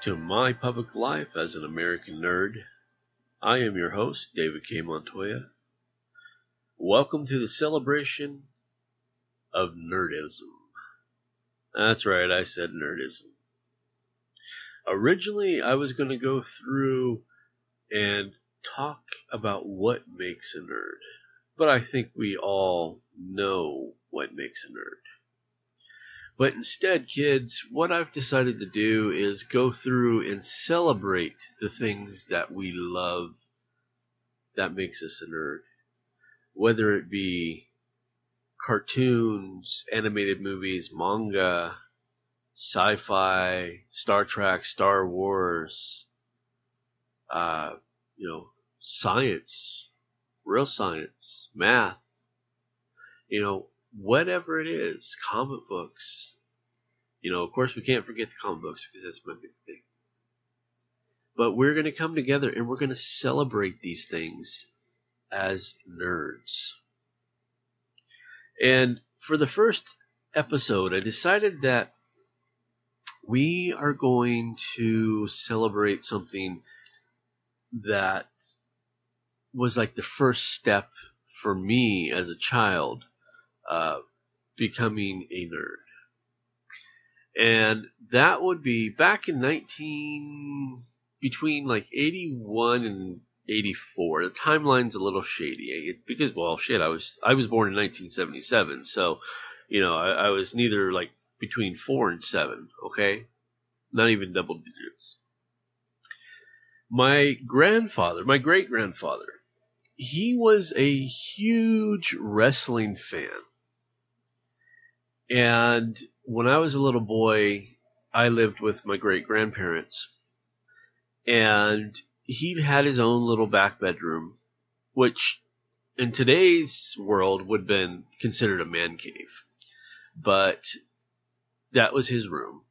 to my public life as an American nerd. I am your host, David K. Montoya. Welcome to the celebration of nerdism. That's right, I said nerdism. Originally, I was going to go through and talk about what makes a nerd, but I think we all know what makes a nerd. But instead, kids, what I've decided to do is go through and celebrate the things that we love that makes us a nerd. Whether it be cartoons, animated movies, manga, sci fi, Star Trek, Star Wars, uh, you know, science, real science, math, you know, whatever it is, comic books. You know, of course, we can't forget the comic books because that's my big thing. But we're going to come together and we're going to celebrate these things as nerds. And for the first episode, I decided that we are going to celebrate something that was like the first step for me as a child uh, becoming a nerd. And that would be back in 19, between like 81 and 84. The timeline's a little shady because, well, shit, I was, I was born in 1977. So, you know, I, I was neither like between four and seven, okay? Not even double digits. My grandfather, my great grandfather, he was a huge wrestling fan. And when I was a little boy, I lived with my great grandparents. And he had his own little back bedroom, which in today's world would have been considered a man cave. But that was his room.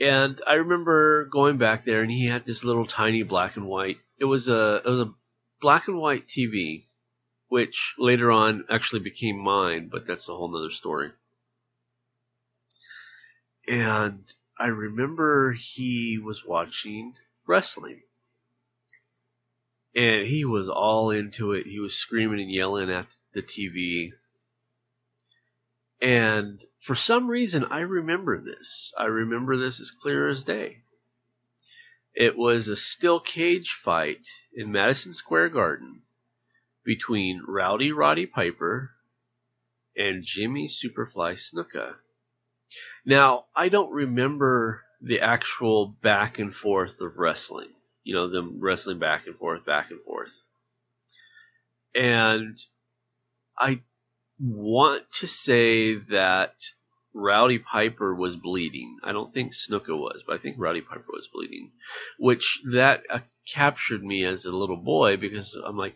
And I remember going back there and he had this little tiny black and white. It was a it was a black and white TV which later on actually became mine, but that's a whole nother story. And I remember he was watching wrestling. And he was all into it. He was screaming and yelling at the TV. And for some reason, I remember this. I remember this as clear as day. It was a steel cage fight in Madison Square Garden between Rowdy Roddy Piper and Jimmy Superfly Snuka. Now, I don't remember the actual back and forth of wrestling. You know, them wrestling back and forth, back and forth. And I want to say that Rowdy Piper was bleeding. I don't think Snuka was, but I think Rowdy Piper was bleeding, which that uh, captured me as a little boy because I'm like,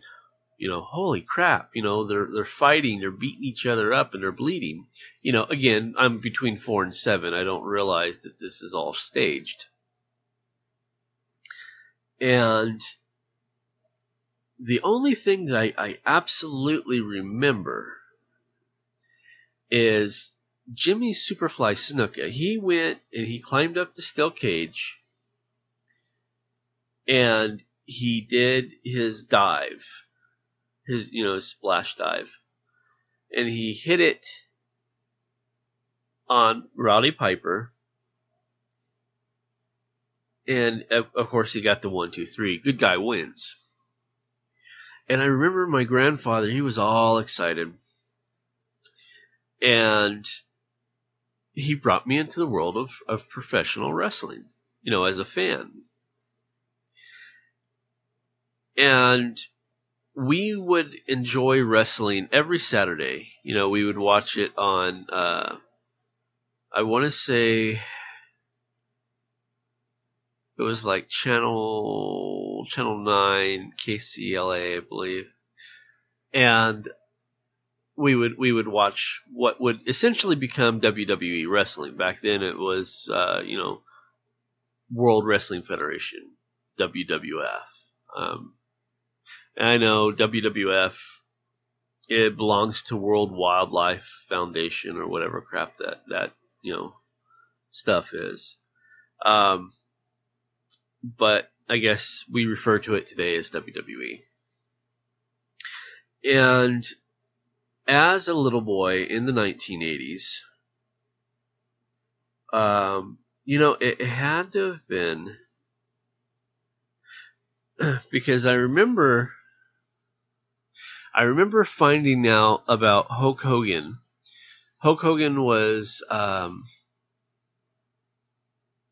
you know, holy crap, you know, they're they're fighting, they're beating each other up and they're bleeding. You know, again, I'm between 4 and 7. I don't realize that this is all staged. And the only thing that I, I absolutely remember is Jimmy Superfly Snuka. He went and he climbed up the steel cage and he did his dive his you know splash dive, and he hit it on Rowdy Piper, and uh, of course he got the one two three. Good guy wins. And I remember my grandfather; he was all excited, and he brought me into the world of, of professional wrestling. You know, as a fan. And we would enjoy wrestling every Saturday. You know, we would watch it on, uh, I want to say, it was like channel channel 9 KCLA I believe and we would we would watch what would essentially become WWE wrestling back then it was uh, you know World Wrestling Federation WWF um, I know WWF it belongs to World Wildlife Foundation or whatever crap that that you know stuff is um, but I guess we refer to it today as WWE. And as a little boy in the 1980s, um, you know, it, it had to have been because I remember, I remember finding out about Hulk Hogan. Hulk Hogan was um,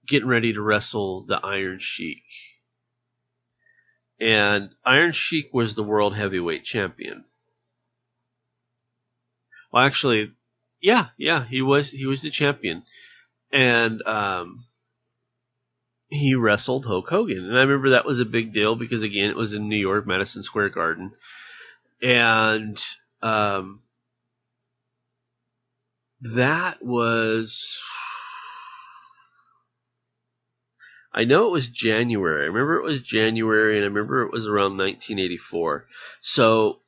getting ready to wrestle the Iron Sheik. And Iron Sheik was the world heavyweight champion. Well, actually, yeah, yeah, he was he was the champion, and um, he wrestled Hulk Hogan, and I remember that was a big deal because again, it was in New York, Madison Square Garden, and um, that was I know it was January. I remember it was January, and I remember it was around 1984. So,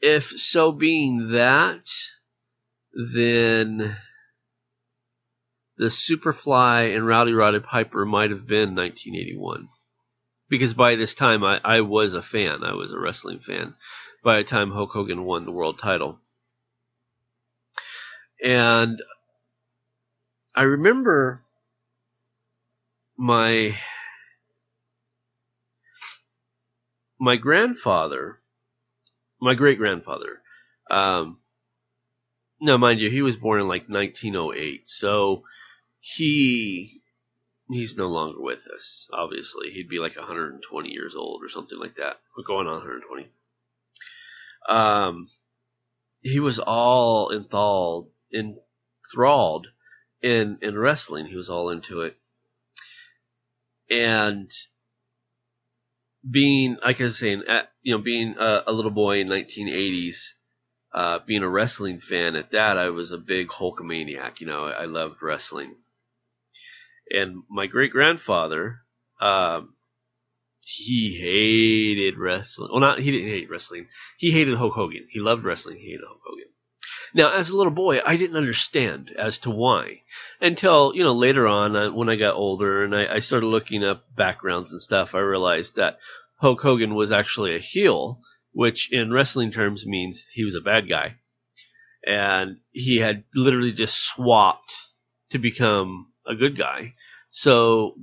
if so being that, then the Superfly and Rowdy Roddy Piper might have been 1981. Because by this time, I, I was a fan. I was a wrestling fan. By the time Hulk Hogan won the world title. And I remember my my grandfather, my great grandfather, um, now mind you, he was born in like 1908, so he he's no longer with us. Obviously, he'd be like 120 years old or something like that. We're going on 120. Um, he was all enthralled, enthralled in in wrestling. He was all into it and being, like I was saying, at, you know, being a, a, little boy in 1980s, uh, being a wrestling fan at that, I was a big Hulkamaniac. You know, I, I loved wrestling. And my great grandfather, um, he hated wrestling. Well, not he didn't hate wrestling. He hated Hulk Hogan. He loved wrestling. He hated Hulk Hogan. Now, as a little boy, I didn't understand as to why until you know later on uh, when I got older and I, I started looking up backgrounds and stuff. I realized that Hulk Hogan was actually a heel, which in wrestling terms means he was a bad guy, and he had literally just swapped to become a good guy. So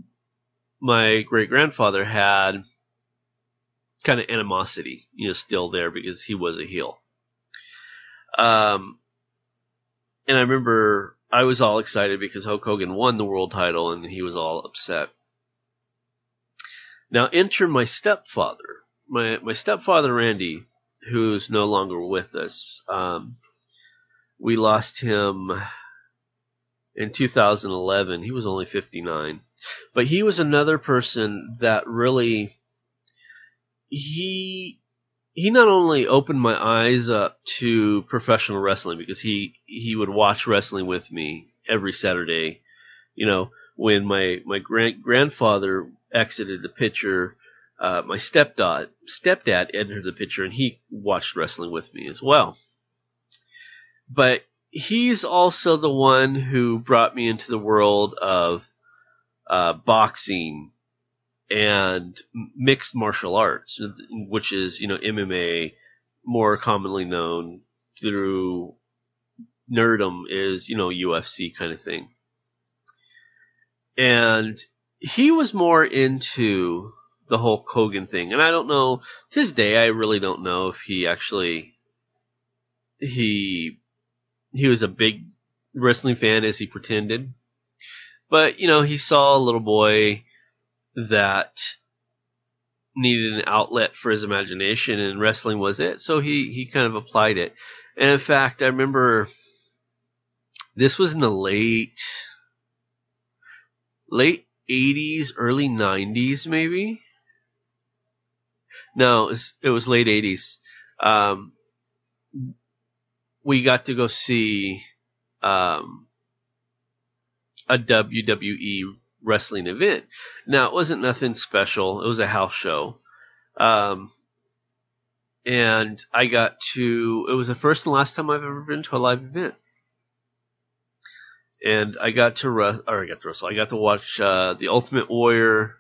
my great grandfather had kind of animosity, you know, still there because he was a heel. Um, and I remember I was all excited because Hulk Hogan won the world title and he was all upset. Now enter my stepfather. My my stepfather Randy, who's no longer with us. Um, we lost him in 2011. He was only 59. But he was another person that really he he not only opened my eyes up to professional wrestling because he he would watch wrestling with me every Saturday. You know, when my my grand grandfather exited the picture, uh, my stepdad stepdad entered the picture, and he watched wrestling with me as well. But he's also the one who brought me into the world of uh, boxing and mixed martial arts, which is you know MMA, more commonly known through nerdom is you know UFC kind of thing. And he was more into the whole Hogan thing, and I don't know to this day. I really don't know if he actually he he was a big wrestling fan as he pretended, but you know he saw a little boy that needed an outlet for his imagination, and wrestling was it. So he he kind of applied it. And in fact, I remember this was in the late late 80s, early 90s, maybe. No, it was, it was late 80s. Um, we got to go see um, a WWE wrestling event. Now, it wasn't nothing special. It was a house show. Um, and I got to, it was the first and last time I've ever been to a live event. And I got to, or I got to wrestle, I got to watch uh, The Ultimate Warrior,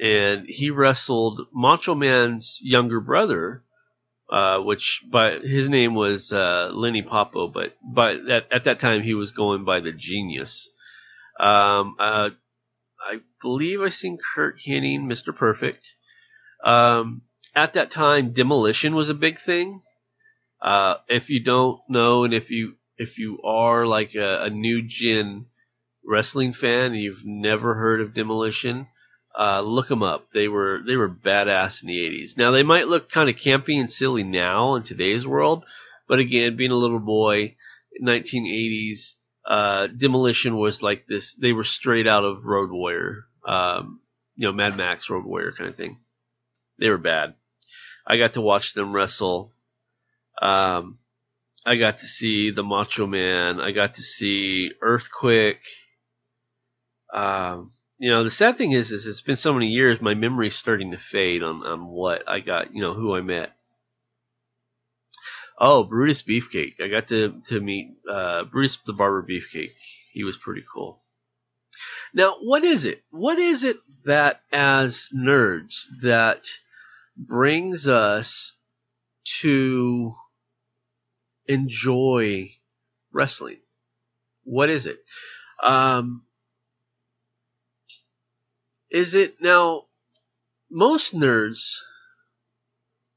and he wrestled Macho Man's younger brother, uh, which but his name was uh, Lenny Poffo, but but at, at that time he was going by the Genius. Um, uh, I believe I seen Curt Hennig, Mr. Perfect. Um, at that time, demolition was a big thing. Uh, if you don't know, and if you if you are like a, a new gen wrestling fan and you've never heard of demolition, uh, look them up. They were they were badass in the '80s. Now they might look kind of campy and silly now in today's world, but again, being a little boy, 1980s, uh, demolition was like this. They were straight out of Road Warrior, um, you know, Mad Max Road Warrior kind of thing. They were bad. I got to watch them wrestle. Um, I got to see the Macho Man. I got to see Earthquake. Um, you know, the sad thing is, is it's been so many years, my memory's starting to fade on, on what I got, you know, who I met. Oh, Brutus Beefcake. I got to, to meet, uh, Brutus the Barber Beefcake. He was pretty cool. Now, what is it? What is it that as nerds that brings us to enjoy wrestling? What is it? Um, is it now? Most nerds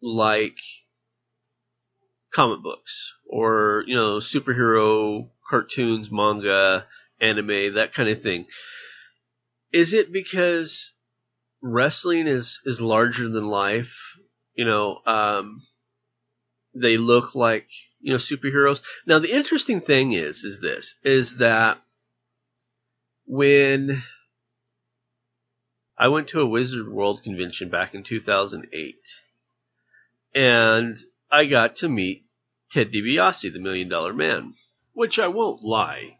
like comic books or you know superhero cartoons, manga, anime, that kind of thing. Is it because wrestling is is larger than life? You know, um, they look like you know superheroes. Now the interesting thing is is this is that when I went to a Wizard World convention back in 2008 and I got to meet Ted DiBiase, the Million Dollar Man, which I won't lie,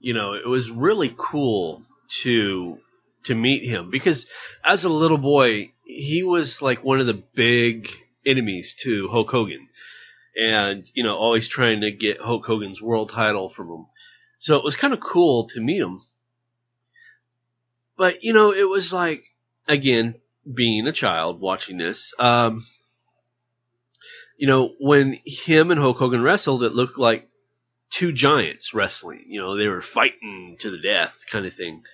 you know, it was really cool to to meet him because as a little boy, he was like one of the big enemies to Hulk Hogan and you know always trying to get Hulk Hogan's world title from him. So it was kind of cool to meet him. But you know, it was like again being a child watching this. Um, you know, when him and Hulk Hogan wrestled, it looked like two giants wrestling. You know, they were fighting to the death, kind of thing.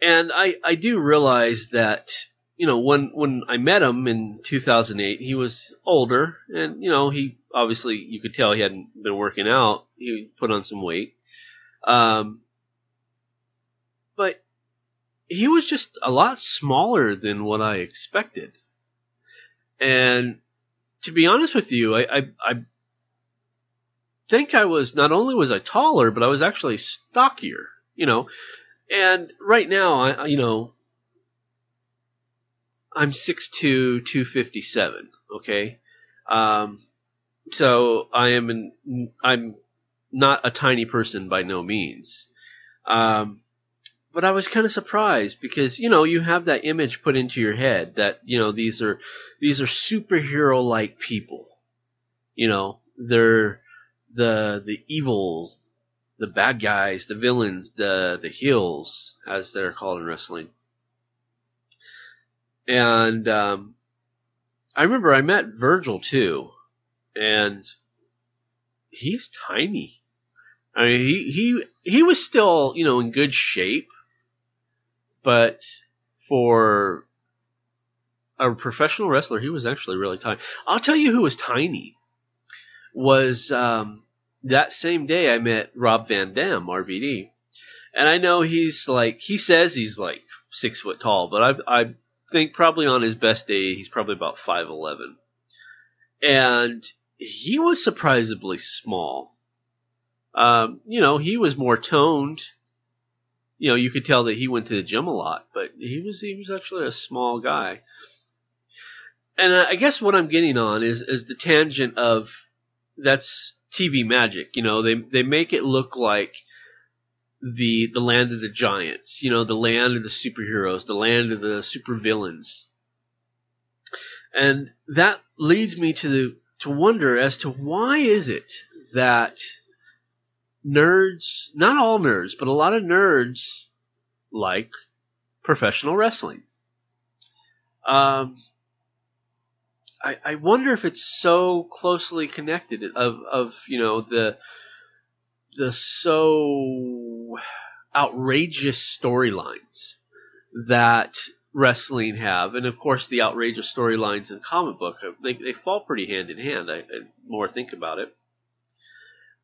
And I I do realize that you know, when when I met him in 2008, he was older, and you know, he obviously you could tell he hadn't been working out. He put on some weight, um, but he was just a lot smaller than what I expected. And to be honest with you, I, I, I think I was not only was I taller, but I was actually stockier. You know, and right now, I you know I'm 6'2", 257. Okay, um, so I am an, I'm not a tiny person by no means. Um, but I was kind of surprised because you know you have that image put into your head that you know these are these are superhero like people. You know they're the the evil, the bad guys, the villains, the the heels as they're called in wrestling. And um, I remember I met Virgil too, and he's tiny. I mean, he he he was still you know in good shape, but for a professional wrestler, he was actually really tiny. I'll tell you who was tiny was um, that same day I met Rob Van Dam, RVD, and I know he's like he says he's like six foot tall, but I've I've think probably on his best day, he's probably about 5'11. And he was surprisingly small. Um, you know, he was more toned. You know, you could tell that he went to the gym a lot, but he was he was actually a small guy. And I guess what I'm getting on is is the tangent of that's TV magic. You know, they they make it look like the the land of the giants. You know, the land of the superheroes, the land of the supervillains. And that leads me to the, to wonder as to why is it that nerds, not all nerds, but a lot of nerds like professional wrestling. Um, I, I wonder if it's so closely connected of, of, you know, the, the so outrageous storylines that wrestling have, and of course the outrageous storylines in comic book, they, they fall pretty hand in hand. I, I more think about it.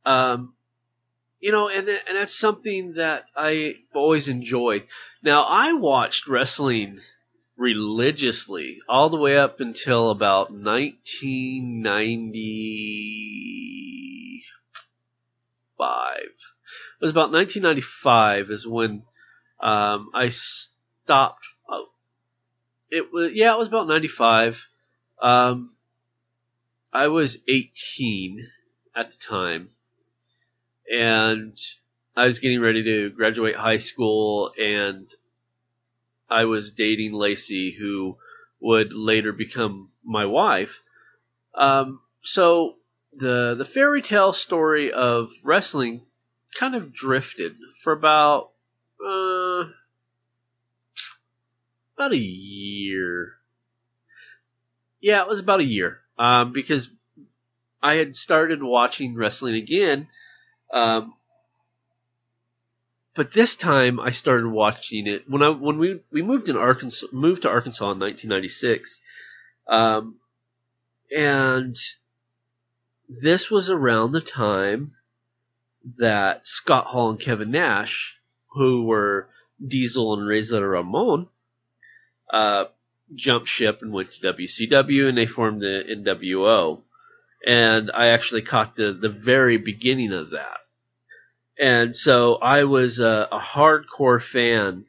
Um, you know, and and that's something that I always enjoyed. Now I watched wrestling religiously all the way up until about 1995. It was about 1995 is when um, I stopped. Oh, it was yeah, it was about 95. Um, I was 18 at the time, and I was getting ready to graduate high school, and I was dating Lacey, who would later become my wife. Um, so the the fairy tale story of wrestling kind of drifted for about uh, about a year. Yeah, it was about a year um, because I had started watching wrestling again um, but this time I started watching it when I when we we moved in Arkansas moved to Arkansas in 1996, um, and this was around the time that Scott Hall and Kevin Nash, who were Diesel and Razor Ramon, uh, jumped ship and went to WCW, and they formed the NWO. And I actually caught the the very beginning of that and so I was a, a hardcore fan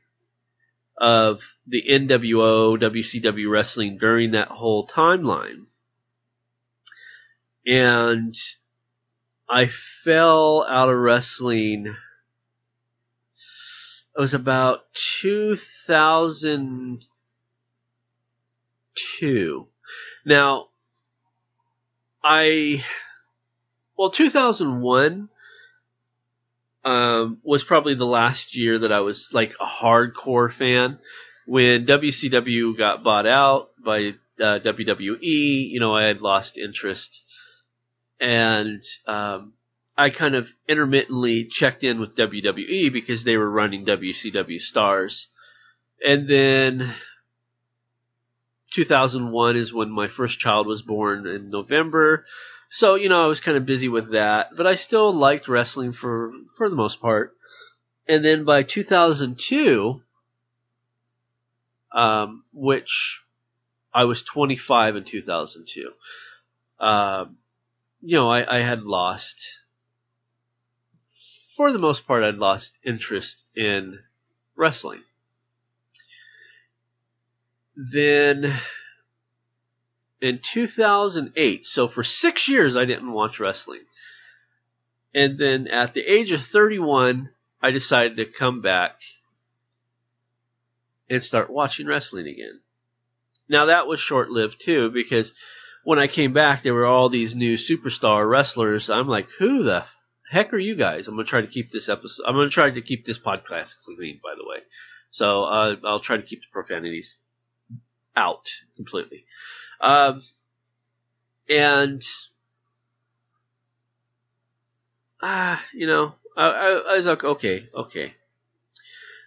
of the NWO, WCW wrestling during that whole timeline. And I fell out of wrestling. It was about 2002. Now, I, well, 2001 um, was probably the last year that I was like a hardcore fan. When WCW got bought out by uh, WWE, you know, I had lost interest, and um, I kind of intermittently checked in with WWE because they were running WCW stars, and then 2001 is when my first child was born in November. So, you know, I was kind of busy with that, but I still liked wrestling for, for the most part. And then by 2002, um, which I was 25 in 2002, um, you know, I, I had lost, for the most part, I'd lost interest in wrestling. Then in 2008. So for six years, I didn't watch wrestling. And then at the age of 31, I decided to come back and start watching wrestling again. Now that was short lived too, because when I came back, there were all these new superstar wrestlers. I'm like, who the heck are you guys? I'm gonna try to keep this episode. I'm gonna try to keep this podcast clean, by the way. So uh, I'll try to keep the profanities out completely. Um, and ah, uh, you know, I, I, I was like, okay, okay.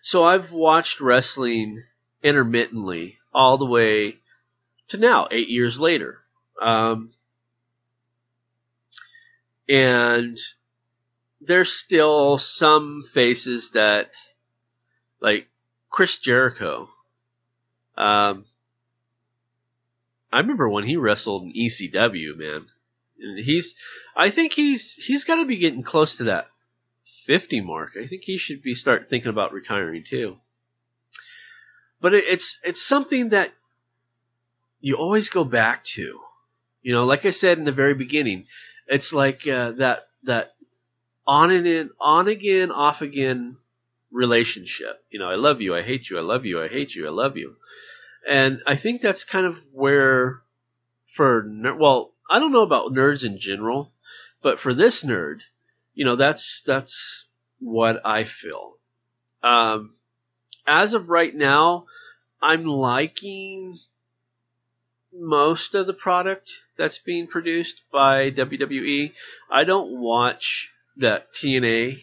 So I've watched wrestling intermittently all the way to now, eight years later. Um, and there's still some faces that, like Chris Jericho. Um, I remember when he wrestled in ECW, man. And he's, I think he's he's got to be getting close to that 50 mark, I think he should be start thinking about retiring too. But it, it's it's something that you always go back to. You know, like I said in the very beginning, it's like uh, that that on and in, on again, off again relationship. You know, I love you, I hate you, I love you, I hate you, I love you. And I think that's kind of where, for well, I don't know about nerds in general, but for this nerd, you know, that's that's what I feel. Um, as of right now, I'm liking most of the product that's being produced by WWE. I don't watch that TNA.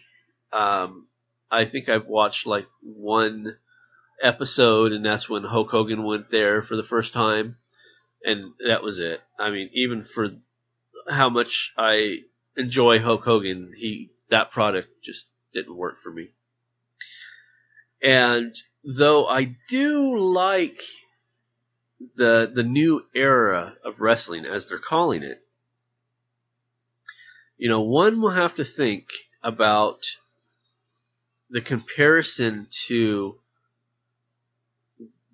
Um, I think I've watched like one episode, and that's when Hulk Hogan went there for the first time, and that was it. I mean, even for how much I enjoy Hulk Hogan, he that product just didn't work for me. And though I do like the the new era of wrestling, as they're calling it, you know, one will have to think about the comparison to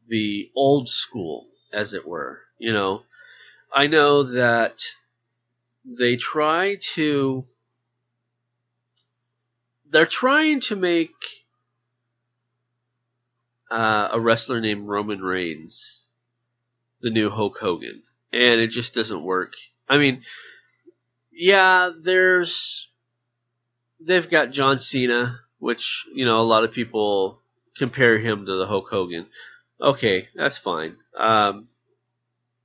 the old school, as it were. You know, I know that they try to they're trying to make uh, a wrestler named Roman Reigns the new Hulk Hogan, and it just doesn't work. I mean, yeah, there's they've got John Cena, which you know a lot of people compare him to the Hulk Hogan. Okay, that's fine. Um,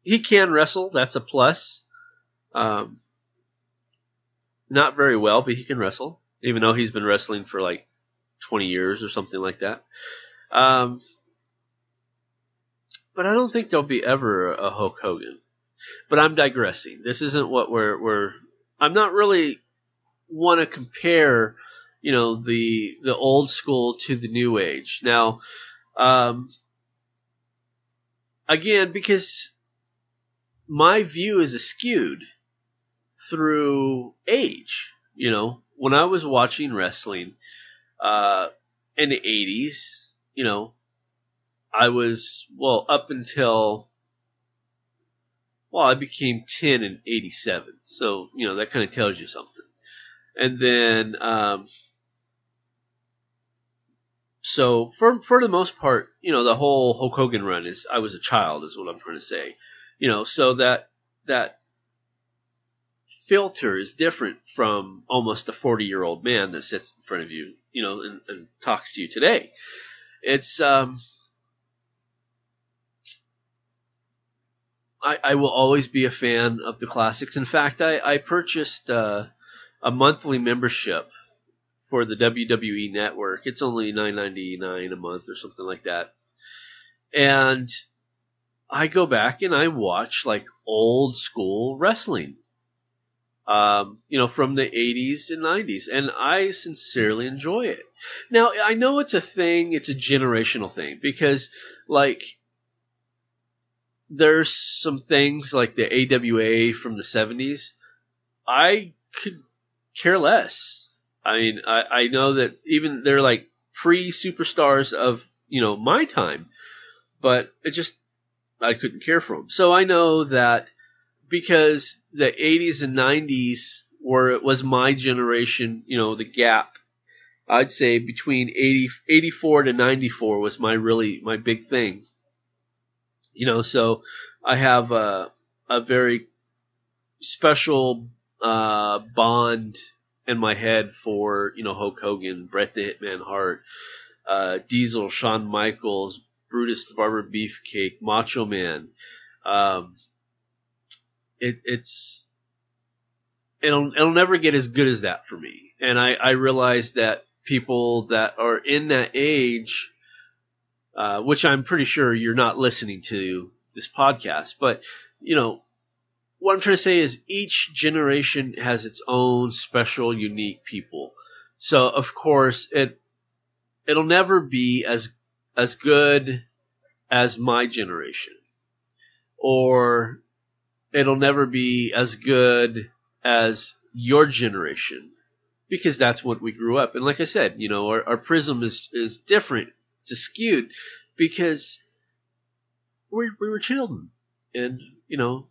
he can wrestle. That's a plus. Um, not very well, but he can wrestle, even though he's been wrestling for like 20 years or something like that. Um, but I don't think there'll be ever a Hulk Hogan. But I'm digressing. This isn't what we're we're. I'm not really want to compare, you know, the the old school to the new age. Now, um, again, because my view is skewed through age. You know, when I was watching wrestling uh, in the 80s, you know, I was, well, up until, well, I became 10 in 87. So, you know, that kind of tells you something. And then, um, so for for the most part, you know, the whole Hulk Hogan run is I was a child, is what I'm trying to say. You know, so that that filter is different from almost a 40 year old man that sits in front of you, you know, and, and talks to you today. It's um, I, I will always be a fan of the classics. In fact, I, I purchased uh, a monthly membership for the WWE Network. It's only nine ninety nine a month or something like that, and I go back and I watch like old school wrestling. Um, you know, from the 80s and 90s, and I sincerely enjoy it. Now, I know it's a thing, it's a generational thing, because, like, there's some things like the AWA from the 70s. I could care less. I mean, I, I know that even they're like pre superstars of, you know, my time, but it just, I couldn't care for them. So I know that because the 80s and 90s were, it was my generation, you know, the gap, I'd say between 80, 84 to 94 was my really, my big thing. You know, so I have a, a very special uh, bond in my head for you know Hulk Hogan, Bret the Hitman Hart, uh, Diesel, Shawn Michaels, Brutus the Barber Beefcake, Macho Man. Um, it, it's it'll it'll never get as good as that for me, and I I realize that people that are in that age uh, which I'm pretty sure you're not listening to this podcast. But, you know, what I'm trying to say is each generation has its own special, unique people. So, of course, it, it'll never be as, as good as my generation. Or it'll never be as good as your generation. because that's what we grew up. And like I said, you know, our, our prism is is different, it's skewed because we we were children, and you know,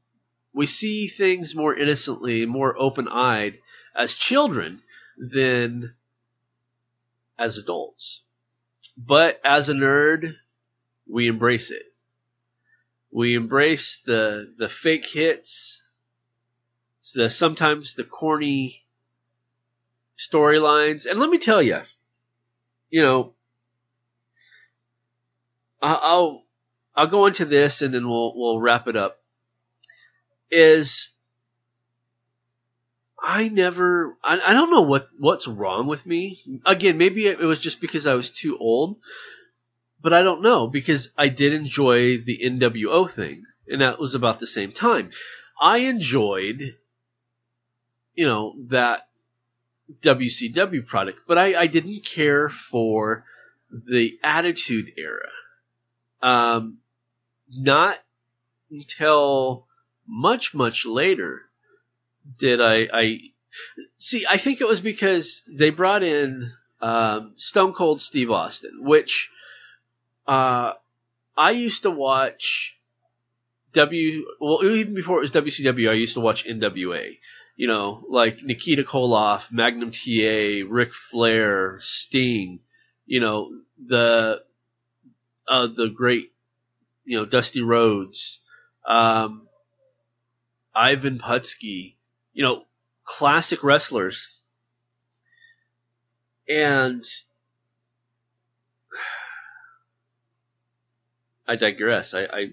we see things more innocently, more open eyed as children than as adults. But as a nerd, we embrace it. We embrace the the fake hits, the sometimes the corny storylines. And let me tell you, you know, I'll I'll go into this and then we'll we'll wrap it up. Is I never I, I don't know what what's wrong with me. Again, maybe it was just because I was too old, but I don't know because I did enjoy the NWO thing, and that was about the same time. I enjoyed, you know, that WCW product, but I, I didn't care for the Attitude Era. Um, not until much, much later did I, I see. I think it was because they brought in um, Stone Cold Steve Austin, which uh, I used to watch W. Well, even before it was WCW, I used to watch NWA. You know, like Nikita Koloff, Magnum TA, Ric Flair, Sting. You know, the uh, the great, you know, Dusty Rhodes, um, Ivan Putski, you know, classic wrestlers. And I digress. I, I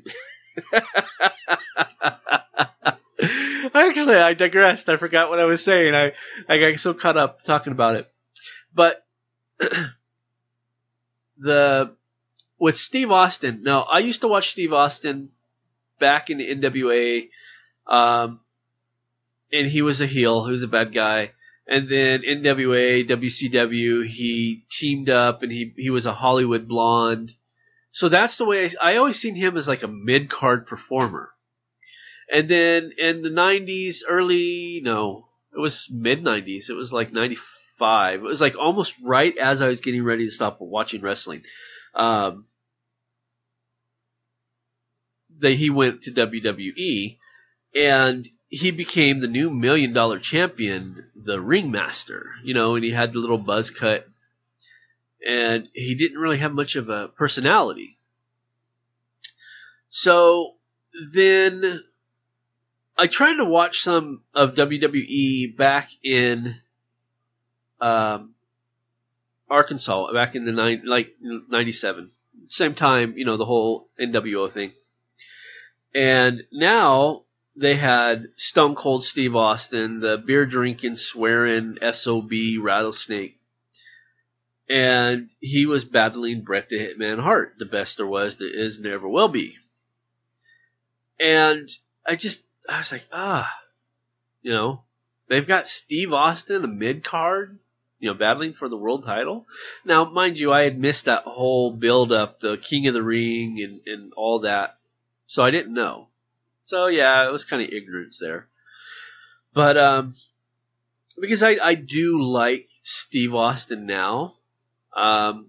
actually I digressed. I forgot what I was saying. I I got so caught up talking about it. But the with Steve Austin. Now, I used to watch Steve Austin back in the NWA, um, and he was a heel. He was a bad guy. And then NWA, WCW, he teamed up, and he he was a Hollywood blonde. So that's the way I, I always seen him as like a mid card performer. And then in the '90s, early no, it was mid '90s. It was like '95. It was like almost right as I was getting ready to stop watching wrestling. Um, that he went to WWE and he became the new million dollar champion, the ringmaster, you know, and he had the little buzz cut and he didn't really have much of a personality. So then I tried to watch some of WWE back in um, Arkansas back in the nine like ninety seven. Same time, you know, the whole NWO thing. And now they had Stone Cold Steve Austin, the beer drinking, swearing SOB rattlesnake. And he was battling Bret the Hitman Hart, the best there was, there is, and ever will be. And I just, I was like, ah, you know, they've got Steve Austin, a mid card, you know, battling for the world title. Now, mind you, I had missed that whole build up, the King of the Ring and, and all that. So I didn't know. So yeah, it was kind of ignorance there. But, um, because I, I do like Steve Austin now. Um,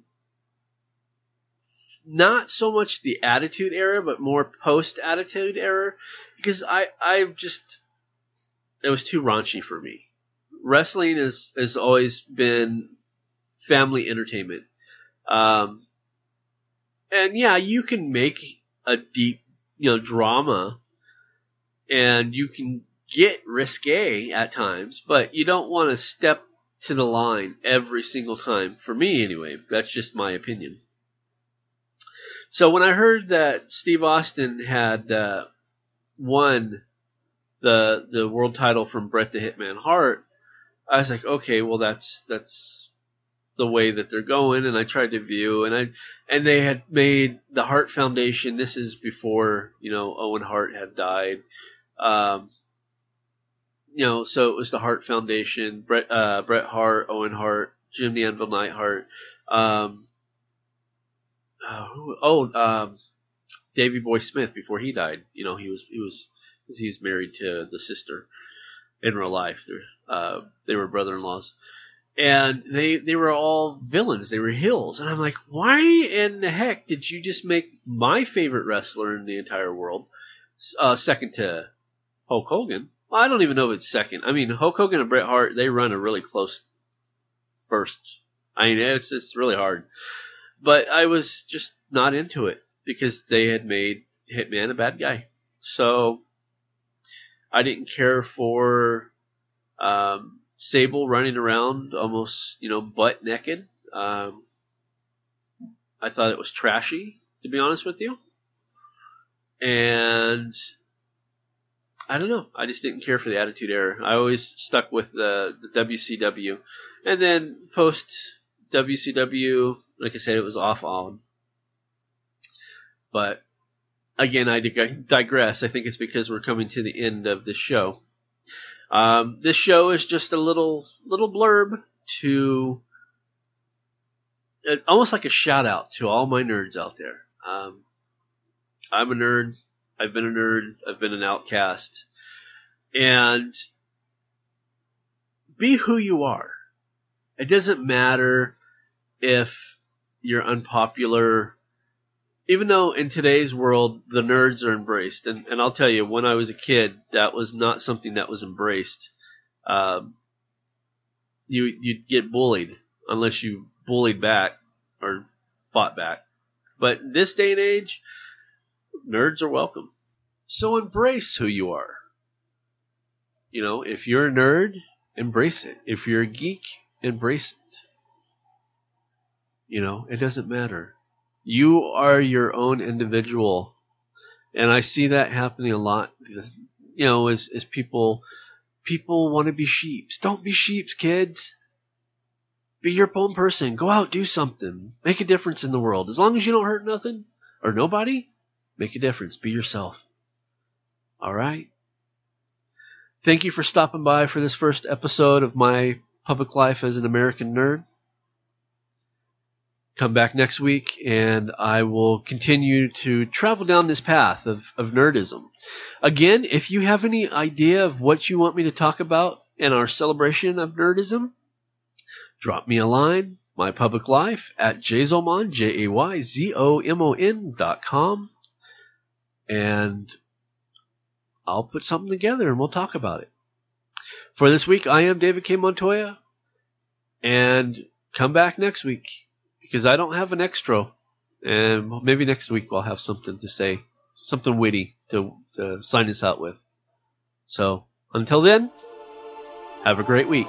not so much the attitude era, but more post attitude era, because I, I just, it was too raunchy for me wrestling has has always been family entertainment. Um, and yeah, you can make a deep, you know, drama, and you can get risque at times, but you don't want to step to the line every single time. For me, anyway, that's just my opinion. So when I heard that Steve Austin had uh, won the the world title from Bret the Hitman Hart, I was like, okay, well that's that's the way that they're going, and I tried to view, and I and they had made the Hart Foundation. This is before you know Owen Hart had died. Um, you know, so it was the Hart Foundation, Bret uh, Bret Hart, Owen Hart, Jim the Anvil Neidhart. Um, uh, oh, um, Davy Boy Smith before he died. You know, he was he was because he's married to the sister in real life. Uh, they were brother-in-laws, and they they were all villains. They were hills, and I'm like, why in the heck did you just make my favorite wrestler in the entire world uh, second to Hulk Hogan? Well, I don't even know if it's second. I mean, Hulk Hogan and Bret Hart they run a really close first. I mean, it's it's really hard, but I was just not into it because they had made Hitman a bad guy, so I didn't care for. Um, Sable running around almost, you know, butt naked. Um, I thought it was trashy, to be honest with you. And I don't know. I just didn't care for the Attitude Era. I always stuck with the, the WCW. And then post WCW, like I said, it was off on. But again, I digress. I think it's because we're coming to the end of this show. Um, this show is just a little little blurb to uh, almost like a shout out to all my nerds out there. Um, I'm a nerd. I've been a nerd. I've been an outcast, and be who you are. It doesn't matter if you're unpopular even though in today's world the nerds are embraced, and, and I'll tell you, when I was a kid, that was not something that was embraced. Um, you you'd get bullied unless you bullied back or fought back. But this day and age, nerds are welcome. So embrace who you are. You know, if you're a nerd, embrace it. If you're a geek, embrace it. You know, it doesn't matter you are your own individual. And I see that happening a lot, you know, as, as people, people want to be sheeps. Don't be sheeps, kids. Be your own person. Go out, do something. Make a difference in the world. As long as you don't hurt nothing or nobody, make a difference. Be yourself. All right. Thank you for stopping by for this first episode of my public life as an American nerd come back next week and I will continue to travel down this path of, of nerdism. Again, if you have any idea of what you want me to talk about in our celebration of nerdism, drop me a line, my public life at jayzomon, J-A-Y-Z-O-M-O-N dot com, and I'll put something together and we'll talk about it. For this week, I am David K. Montoya, and come back next week because I don't have an extra, and maybe next week I'll have something to say, something witty to, to sign us out with. So until then, have a great week.